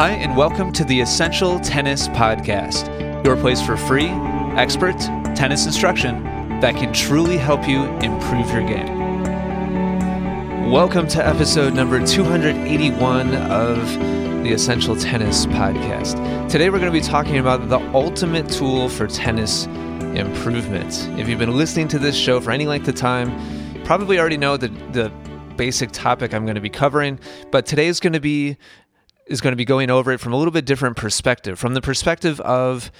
Hi, and welcome to the Essential Tennis Podcast, your place for free, expert tennis instruction that can truly help you improve your game. Welcome to episode number 281 of the Essential Tennis Podcast. Today, we're going to be talking about the ultimate tool for tennis improvement. If you've been listening to this show for any length of time, you probably already know the, the basic topic I'm going to be covering, but today is going to be is going to be going over it from a little bit different perspective, from the perspective of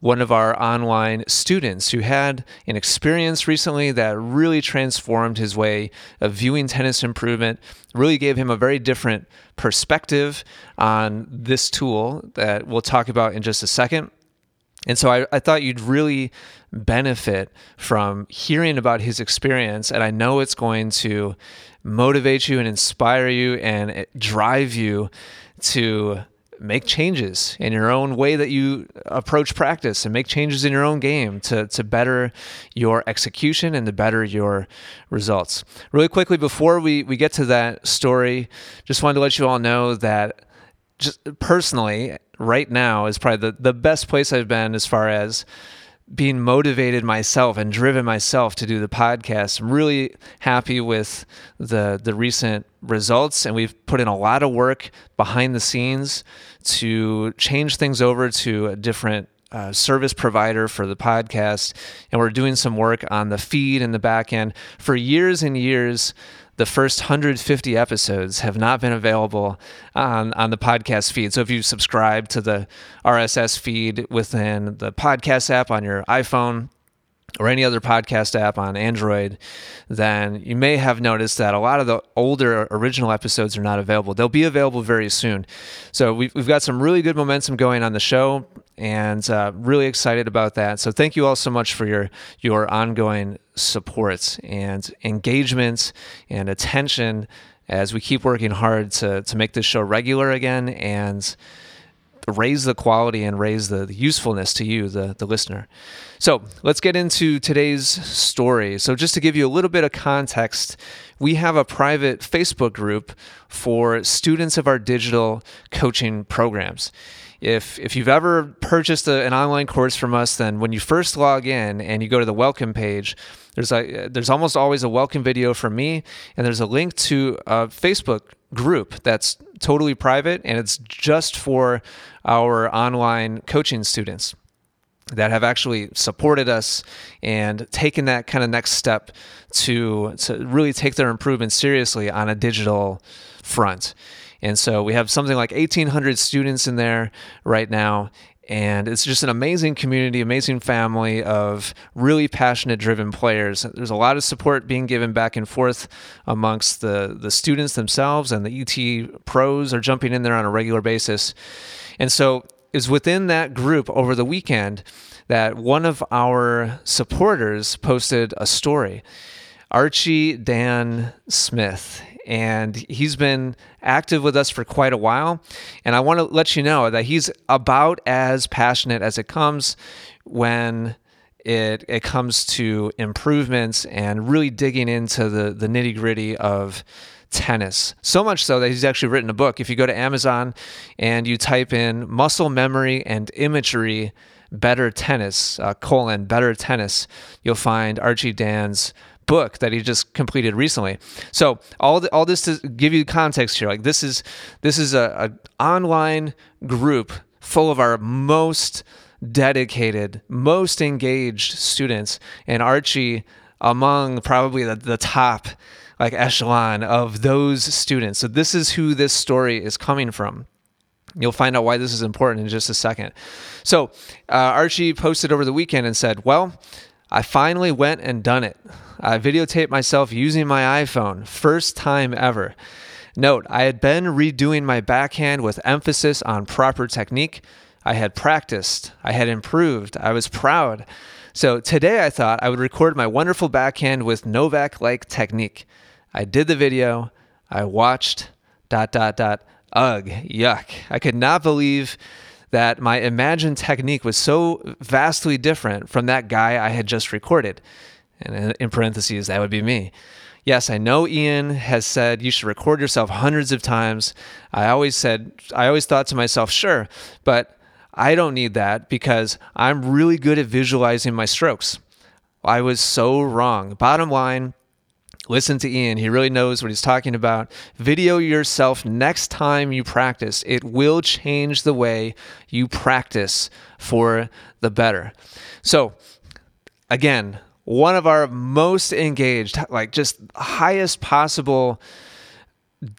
one of our online students who had an experience recently that really transformed his way of viewing tennis improvement, really gave him a very different perspective on this tool that we'll talk about in just a second. And so I, I, thought you'd really benefit from hearing about his experience. And I know it's going to motivate you and inspire you and eh, drive you to make changes in your own way that you approach practice and make changes in your own game to, to better your execution and to better your results. Really quickly, before we, we get to that story, just wanted to let you all know that just personally, right now is probably the, the best place I've been as far as being motivated myself and driven myself to do the podcast. I'm really happy with the the recent results and we've put in a lot of work behind the scenes to change things over to a different uh, service provider for the podcast and we're doing some work on the feed and the back end for years and years the first 150 episodes have not been available on, on the podcast feed. So if you subscribe to the RSS feed within the podcast app on your iPhone, or any other podcast app on Android, then you may have noticed that a lot of the older original episodes are not available. They'll be available very soon. So we've, we've got some really good momentum going on the show and uh, really excited about that. So thank you all so much for your your ongoing support and engagement and attention as we keep working hard to to make this show regular again and raise the quality and raise the, usefulness to you, the, the listener. So let's get into today's story. So, just to give you a little bit of context, we have a private Facebook group for students of our digital coaching programs if if you've ever purchased a, an online course from us, then when you first log in and you go to the welcome page, there's a there's almost always a welcome video from me, and there's a link to a Facebook group that's totally private and it's just for our online coaching students that have actually supported us and taken that kind of next step to to really take their improvement seriously on a digital front. And so we have something like 1,800 students in there right now. And it's just an amazing community, amazing family of really passionate, driven players. There's a lot of support being given back and forth amongst the, the students themselves, and the ET pros are jumping in there on a regular basis. And so it was within that group over the weekend that one of our supporters posted a story. Archie Dan Smith and he's been active with us for quite a while. And I want to let you know that he's about as passionate as it comes when it it comes to improvements and really digging into the the nitty gritty of tennis. So much so that he's actually written a book. If you go to Amazon and you type in muscle memory and imagery better tennis uh, colon better tennis you'll find archie dan's book that he just completed recently. So all the, all this to give you context here, like this is this is a, a online group full of our most dedicated, most engaged students, and Archie among probably the, the top like echelon of those students. So this is who this story is coming from. You'll find out why this is important in just a second. So, uh, Archie posted over the weekend and said, Well, I finally went and done it. I videotaped myself using my iPhone, first time ever. Note, I had been redoing my backhand with emphasis on proper technique. I had practiced, I had improved, I was proud. So today I thought I would record my wonderful backhand with Novak like technique. I did the video, I watched, dot, dot, dot, ugh, yuck. I could not believe that my imagined technique was so vastly different from that guy I had just recorded. And in parentheses, that would be me. Yes, I know Ian has said you should record yourself hundreds of times. I always said, I always thought to myself, sure, but I don't need that because I'm really good at visualizing my strokes. I was so wrong. Bottom line, listen to Ian. He really knows what he's talking about. Video yourself next time you practice. It will change the way you practice for the better. So, again, one of our most engaged, like just highest possible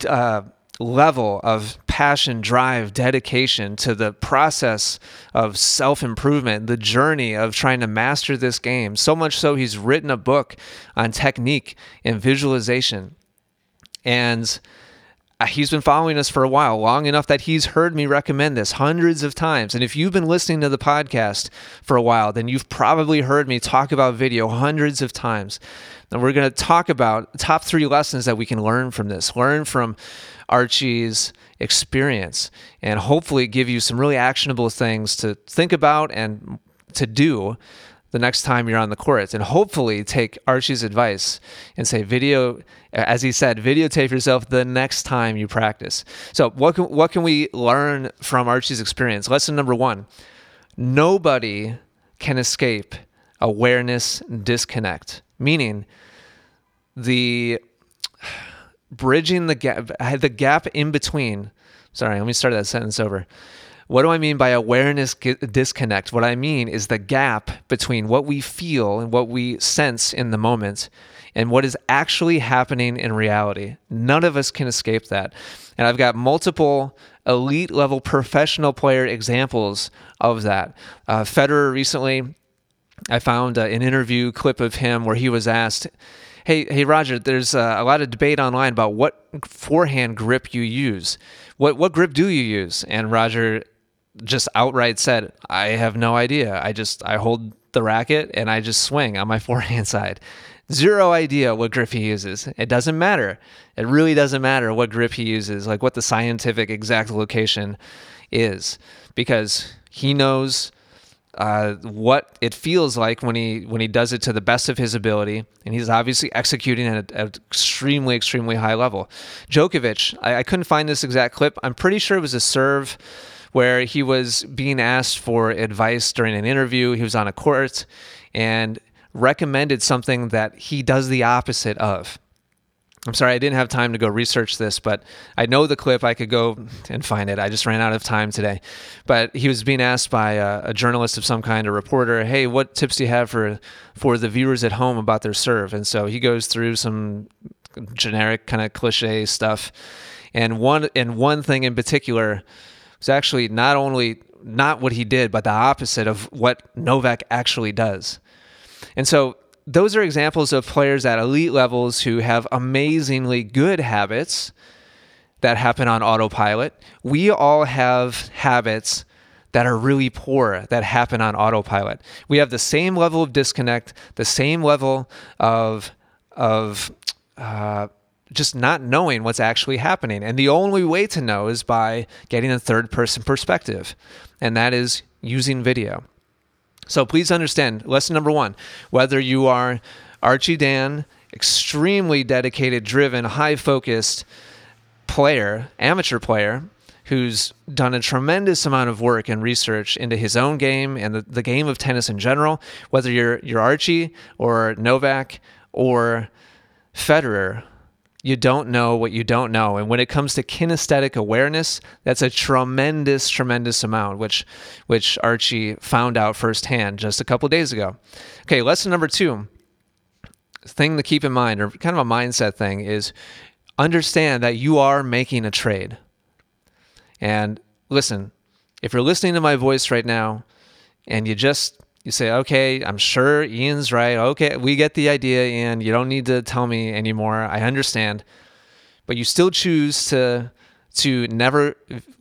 uh, level of passion, drive, dedication to the process of self improvement, the journey of trying to master this game. So much so, he's written a book on technique and visualization. And Uh, he's been following us for a while, long enough that he's heard me recommend this hundreds of times. And if you've been listening to the podcast for a while, then you've probably heard me talk about video hundreds of times. And we're going to talk about top three lessons that we can learn from this, learn from Archie's experience, and hopefully give you some really actionable things to think about and to do the next time you're on the court and hopefully take Archie's advice and say video as he said videotape yourself the next time you practice. So what can, what can we learn from Archie's experience? Lesson number 1. Nobody can escape awareness disconnect, meaning the bridging the gap the gap in between. Sorry, let me start that sentence over. What do I mean by awareness disconnect? What I mean is the gap between what we feel and what we sense in the moment and what is actually happening in reality. None of us can escape that. And I've got multiple elite level professional player examples of that. Uh, Federer recently, I found uh, an interview clip of him where he was asked, Hey, hey, Roger. There's uh, a lot of debate online about what forehand grip you use. What what grip do you use? And Roger just outright said, I have no idea. I just I hold the racket and I just swing on my forehand side. Zero idea what grip he uses. It doesn't matter. It really doesn't matter what grip he uses, like what the scientific exact location is, because he knows uh, what it feels like when he when he does it to the best of his ability, and he's obviously executing at an extremely extremely high level. Djokovic, I, I couldn't find this exact clip. I'm pretty sure it was a serve where he was being asked for advice during an interview. He was on a court and recommended something that he does the opposite of. I'm sorry, I didn't have time to go research this, but I know the clip. I could go and find it. I just ran out of time today. But he was being asked by a, a, journalist of some kind, a reporter, "Hey, what tips do you have for for the viewers at home about their serve?" And so he goes through some generic kind of cliche stuff, and one and one thing in particular was actually not only not what he did, but the opposite of what Novak actually does. And so those are examples of players at elite levels who have amazingly good habits that happen on autopilot. We all have habits that are really poor that happen on autopilot. We have the same level of disconnect, the same level of of uh, just not knowing what's actually happening. And the only way to know is by getting a third person perspective, and that is using video. So please understand lesson number one whether you are Archie Dan, extremely dedicated, driven, high focused player, amateur player, who's done a tremendous amount of work and research into his own game and the, the game of tennis in general, whether you're, you're Archie or Novak or Federer you don't know what you don't know. And when it comes to kinesthetic awareness, that's a tremendous, tremendous amount, which which Archie found out firsthand just a couple days ago. Okay, lesson number two, thing to keep in mind, or kind of a mindset thing, is understand that you are making a trade. And listen, if you're listening to my voice right now and you just you say, okay, I'm sure Ian's right. Okay, we get the idea, Ian. You don't need to tell me anymore. I understand. But you still choose to to never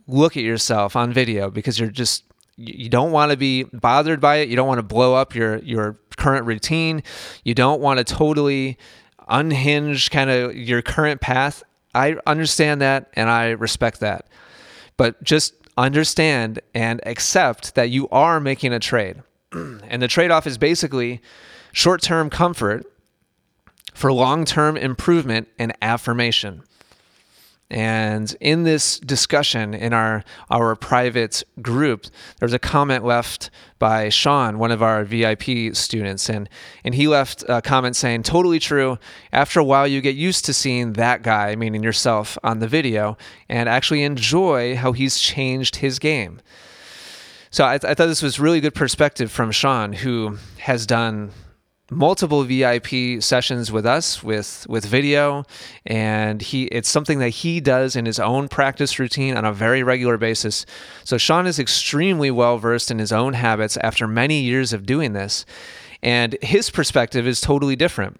look at yourself on video because you're just you don't want to be bothered by it. You don't want to blow up your your current routine. You don't want to totally unhinge kind of your current path. I understand that and I respect that. But just understand and accept that you are making a trade. And the trade off is basically short term comfort for long term improvement and affirmation. And in this discussion in our, our private group, there's a comment left by Sean, one of our VIP students. And, and he left a comment saying, Totally true. After a while, you get used to seeing that guy, meaning yourself, on the video and actually enjoy how he's changed his game. So I, I thought this was really good perspective from Sean, who has done multiple VIP sessions with us with with video and he it's something that he does in his own practice routine on a very regular basis. So Sean is extremely well versed in his own habits after many years of doing this and his perspective is totally different.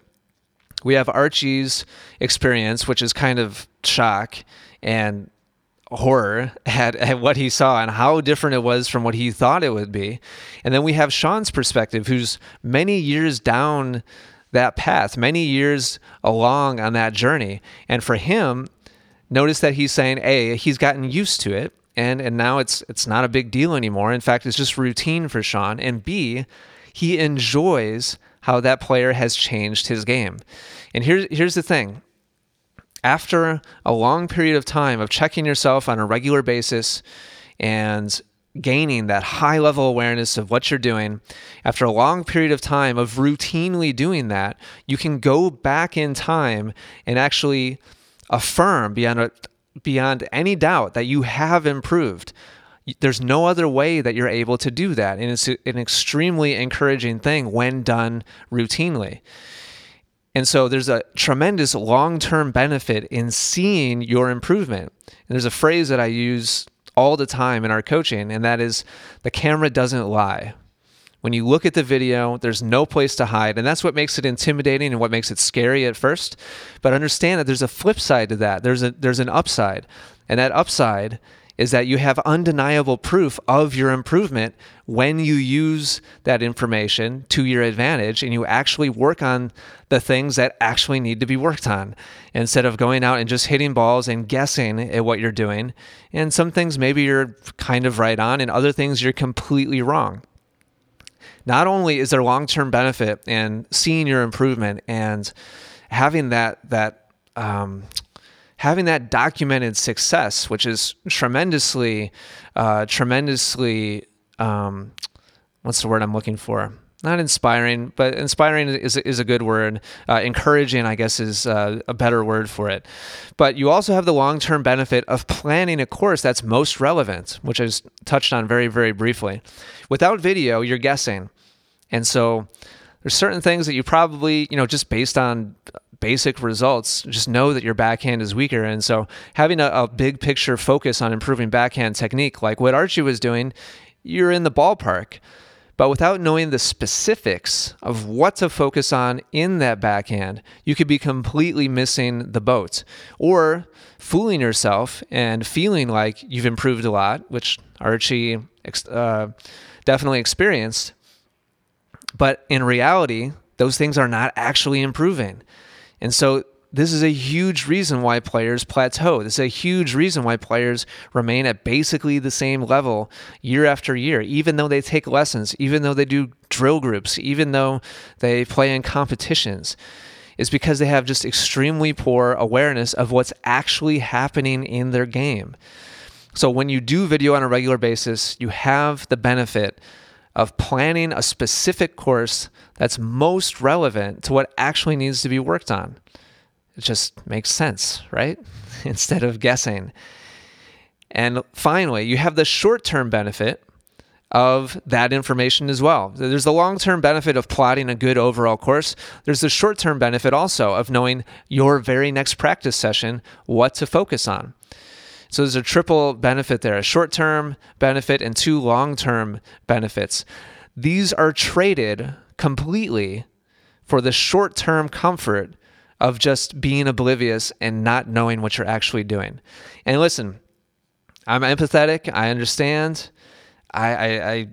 We have Archie's experience which is kind of shock and horror at, at what he saw and how different it was from what he thought it would be. And then we have Sean's perspective, who's many years down that path, many years along on that journey. And for him, notice that he's saying, A, he's gotten used to it. And, and now it's it's not a big deal anymore. In fact, it's just routine for Sean. And B, he enjoys how that player has changed his game. And here's here's the thing after a long period of time of checking yourself on a regular basis and gaining that high level awareness of what you're doing, after a long period of time of routinely doing that, you can go back in time and actually affirm beyond a, beyond any doubt that you have improved. There's no other way that you're able to do that. And it's an extremely encouraging thing when done routinely. And so there's a tremendous long term benefit in seeing your improvement. And there's a phrase that I use all the time in our coaching, and that is the camera doesn't lie. When you look at the video, there's no place to hide. And that's what makes it intimidating and what makes it scary at first. But understand that there's a flip side to that. There's a there's an upside. And that upside is that you have undeniable proof of your improvement when you use that information to your advantage and you actually work on the things that actually need to be worked on instead of going out and just hitting balls and guessing at what you're doing. And some things maybe you're kind of right on, and other things you're completely wrong. Not only is there long term benefit in seeing your improvement and having that, that, um, having that documented success, which is tremendously, uh, tremendously, um, what's the word I'm looking for? Not inspiring, but inspiring is, is a good word. Uh, encouraging, I guess, is uh, a better word for it. But you also have the long term benefit of planning a course that's most relevant, which I just touched on very, very briefly. Without video, you're guessing. And so there's certain things that you probably, you know, just based on basic results, just know that your backhand is weaker. And so having a, a big picture focus on improving backhand technique, like what Archie was doing, you're in the ballpark. But without knowing the specifics of what to focus on in that backhand, you could be completely missing the boat or fooling yourself and feeling like you've improved a lot, which Archie uh, definitely experienced. But in reality, those things are not actually improving. And so this is a huge reason why players plateau. This is a huge reason why players remain at basically the same level year after year, even though they take lessons, even though they do drill groups, even though they play in competitions. It's because they have just extremely poor awareness of what's actually happening in their game. So when you do video on a regular basis, you have the benefit of planning a specific course that's most relevant to what actually needs to be worked on. It just makes sense, right? Instead of guessing. And finally, you have the short term benefit of that information as well. There's the long term benefit of plotting a good overall course. There's the short term benefit also of knowing your very next practice session what to focus on. So there's a triple benefit there a short term benefit and two long term benefits. These are traded completely for the short term comfort of just being oblivious and not knowing what you're actually doing. And listen, I'm empathetic. I understand. I I I,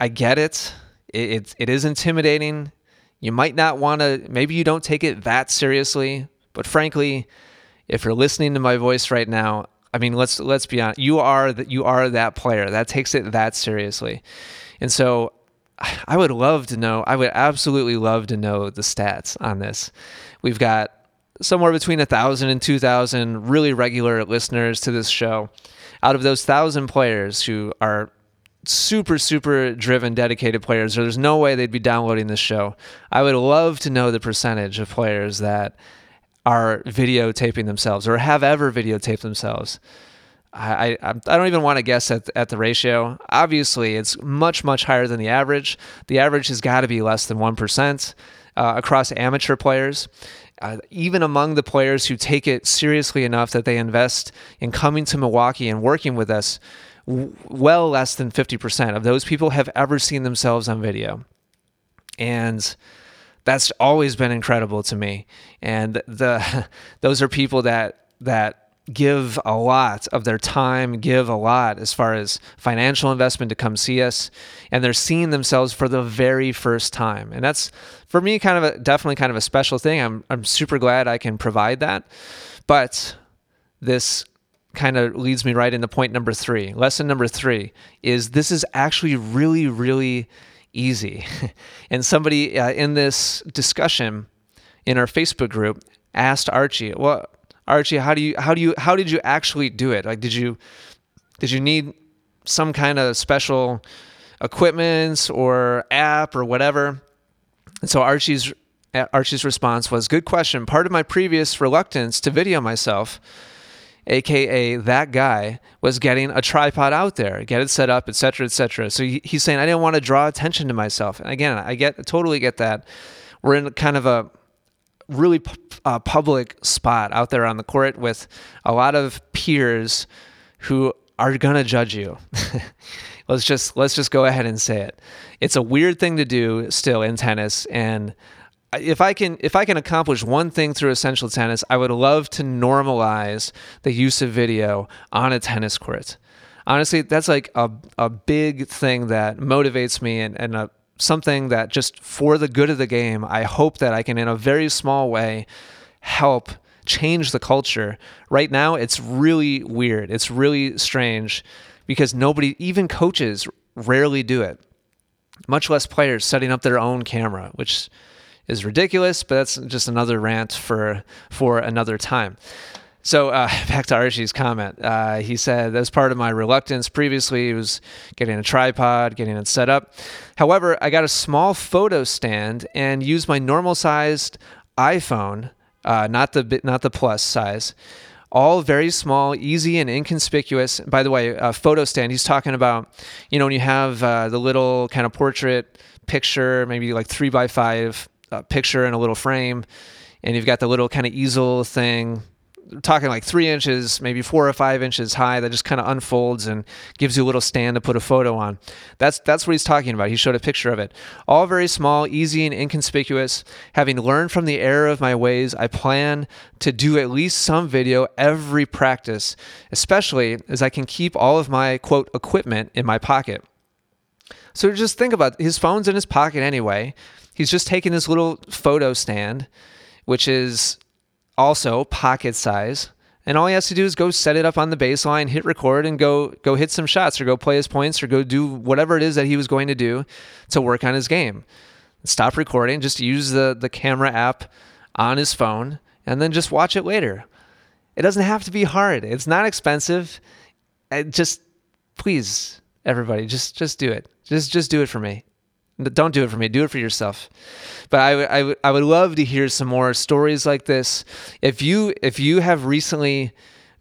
I get it. It, it. it is intimidating. You might not want to. Maybe you don't take it that seriously. But frankly, if you're listening to my voice right now, I mean, let's let's be honest. You are that you are that player that takes it that seriously, and so I would love to know. I would absolutely love to know the stats on this. We've got somewhere between a thousand and two thousand really regular listeners to this show. Out of those thousand players who are super super driven dedicated players or there's no way they'd be downloading this show i would love to know the percentage of players that are videotaping themselves or have ever videotaped themselves I, I, I don't even want to guess at, at the ratio. Obviously, it's much, much higher than the average. The average has got to be less than 1% uh, across amateur players. Uh, even among the players who take it seriously enough that they invest in coming to Milwaukee and working with us, w- well less than 50% of those people have ever seen themselves on video. And that's always been incredible to me. And the those are people that that give a lot of their time, give a lot as far as financial investment to come see us, and they're seeing themselves for the very first time. And that's for me kind of a definitely kind of a special thing. I'm I'm super glad I can provide that. But this kind of leads me right into point number 3. Lesson number 3 is this is actually really really easy. and somebody uh, in this discussion in our Facebook group asked Archie, "Well, Archie, how do you how do you how did you actually do it? Like did you did you need some kind of special equipment or app or whatever?" And so Archie's Archie's response was, "Good question. Part of my previous reluctance to video myself, aka that guy, was getting a tripod out there, get it set up, etc., etc." So he's saying I didn't want to draw attention to myself. And again, I get totally get that. We're in kind of a really uh, public spot out there on the court with a lot of peers who are gonna judge you. let's just let's just go ahead and say it. It's a weird thing to do still in tennis, and if I can if I can accomplish one thing through essential tennis, I would love to normalize the use of video on a tennis court. Honestly, that's like a, a big thing that motivates me and, and a something that just for the good of the game, I hope that I can, in a very small way, help change the culture. Right now, it's really weird. It's really strange because nobody, even coaches, rarely do it, much less players setting up their own camera, which is ridiculous, but that's just another rant for for another time. So uh, back to Archie's comment. Uh, he said, as part of my reluctance previously, was getting a tripod, getting it set up. However, I got a small photo stand and used my normal sized iPhone, uh, not the not the plus size. All very small, easy, and inconspicuous. By the way, a photo stand. He's talking about, you know, when you have uh, the little kind of portrait picture, maybe like three by five uh, picture in a little frame, and you've got the little kind of easel thing talking like three inches, maybe four or five inches high, that just kind of unfolds and gives you a little stand to put a photo on. That's that's what he's talking about. He showed a picture of it. All very small, easy, and inconspicuous. Having learned from the error of my ways, I plan to do at least some video every practice, especially as I can keep all of my quote equipment in my pocket. So just think about it. his phone's in his pocket anyway. He's just taking this little photo stand, which is also pocket size. And all he has to do is go set it up on the baseline, hit record, and go go hit some shots or go play his points or go do whatever it is that he was going to do to work on his game. Stop recording, just use the, the camera app on his phone, and then just watch it later. It doesn't have to be hard. It's not expensive. It just please, everybody, just just do it. Just just do it for me. Don't do it for me. Do it for yourself. But I, I, I would love to hear some more stories like this. If you if you have recently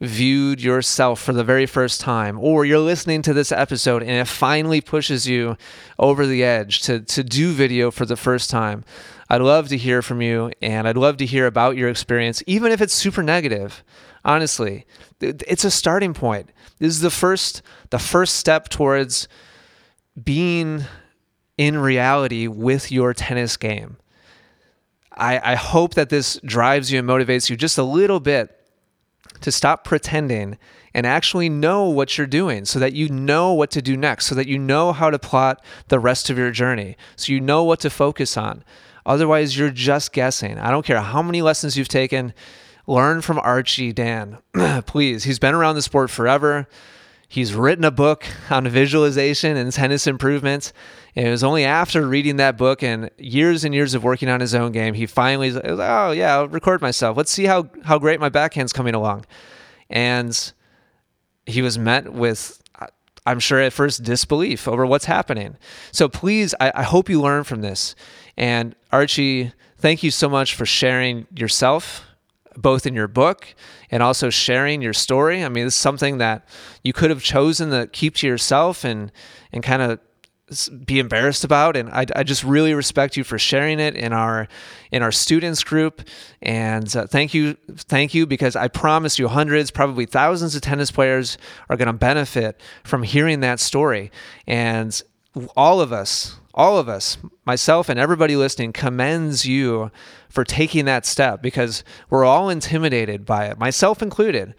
viewed yourself for the very first time, or you're listening to this episode and it finally pushes you over the edge to, to do video for the first time, I'd love to hear from you and I'd love to hear about your experience, even if it's super negative. Honestly, it's a starting point. This is the first the first step towards being in reality with your tennis game. I, I hope that this drives you and motivates you just a little bit to stop pretending and actually know what you're doing so that you know what to do next, so that you know how to plot the rest of your journey, so you know what to focus on. Otherwise, you're just guessing. I don't care how many lessons you've taken. Learn from Archie Dan, please. He's been around the sport forever. He's written a book on visualization and tennis improvements. And it was only after reading that book and years and years of working on his own game, he finally was like, oh, yeah, I'll record myself. Let's see how, how great my backhand's coming along. And he was met with, I'm sure at first, disbelief over what's happening. So please, I, I hope you learn from this. And Archie, thank you so much for sharing yourself both in your book and also sharing your story. I mean, is something that you could have chosen to keep to yourself and and kind of be embarrassed about. And I, I just really respect you for sharing it in our in our students group. And uh, thank you thank you because i promise you hundreds probably thousands of tennis players are going to benefit from hearing that story. And all of us all of us, myself and everybody listening, commends you for taking that step because we're all intimidated by it, myself included.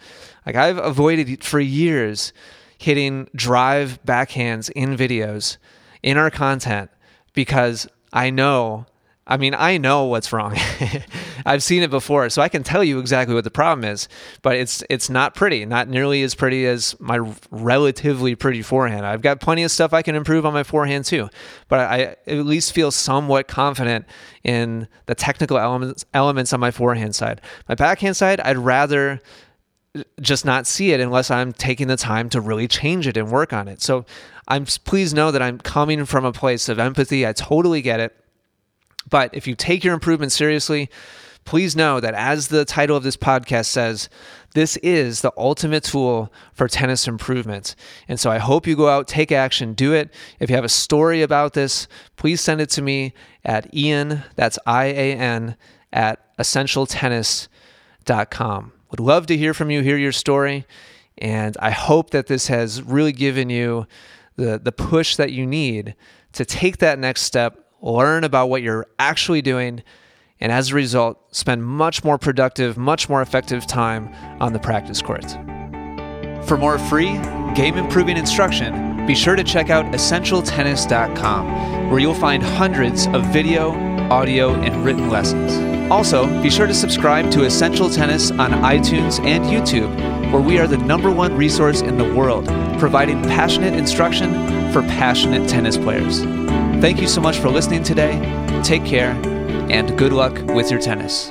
Like I've avoided for years hitting drive backhands in videos in our content because I know I mean, I know what's wrong. I've seen it before, so I can tell you exactly what the problem is. But it's it's not pretty, not nearly as pretty as my relatively pretty forehand. I've got plenty of stuff I can improve on my forehand too, but I at least feel somewhat confident in the technical elements elements on my forehand side. My backhand side, I'd rather just not see it unless I'm taking the time to really change it and work on it. So I'm please know that I'm coming from a place of empathy. I totally get it. But if you take your improvement seriously, please know that as the title of this podcast says, this is the ultimate tool for tennis improvement. And so I hope you go out, take action, do it. If you have a story about this, please send it to me at Ian, that's I A N, at essentialtennis.com. Would love to hear from you, hear your story. And I hope that this has really given you the, the push that you need to take that next step learn about what you're actually doing, and as a result, spend much more productive, much more effective time on the practice courts. For more free game improving instruction, be sure to check out EssentialTennis.com, where you'll find hundreds of video, audio, and written lessons. Also, be sure to subscribe to Essential Tennis on iTunes and YouTube, where we are the number one resource in the world, providing passionate instruction for passionate tennis players. Thank you so much for listening today. Take care and good luck with your tennis.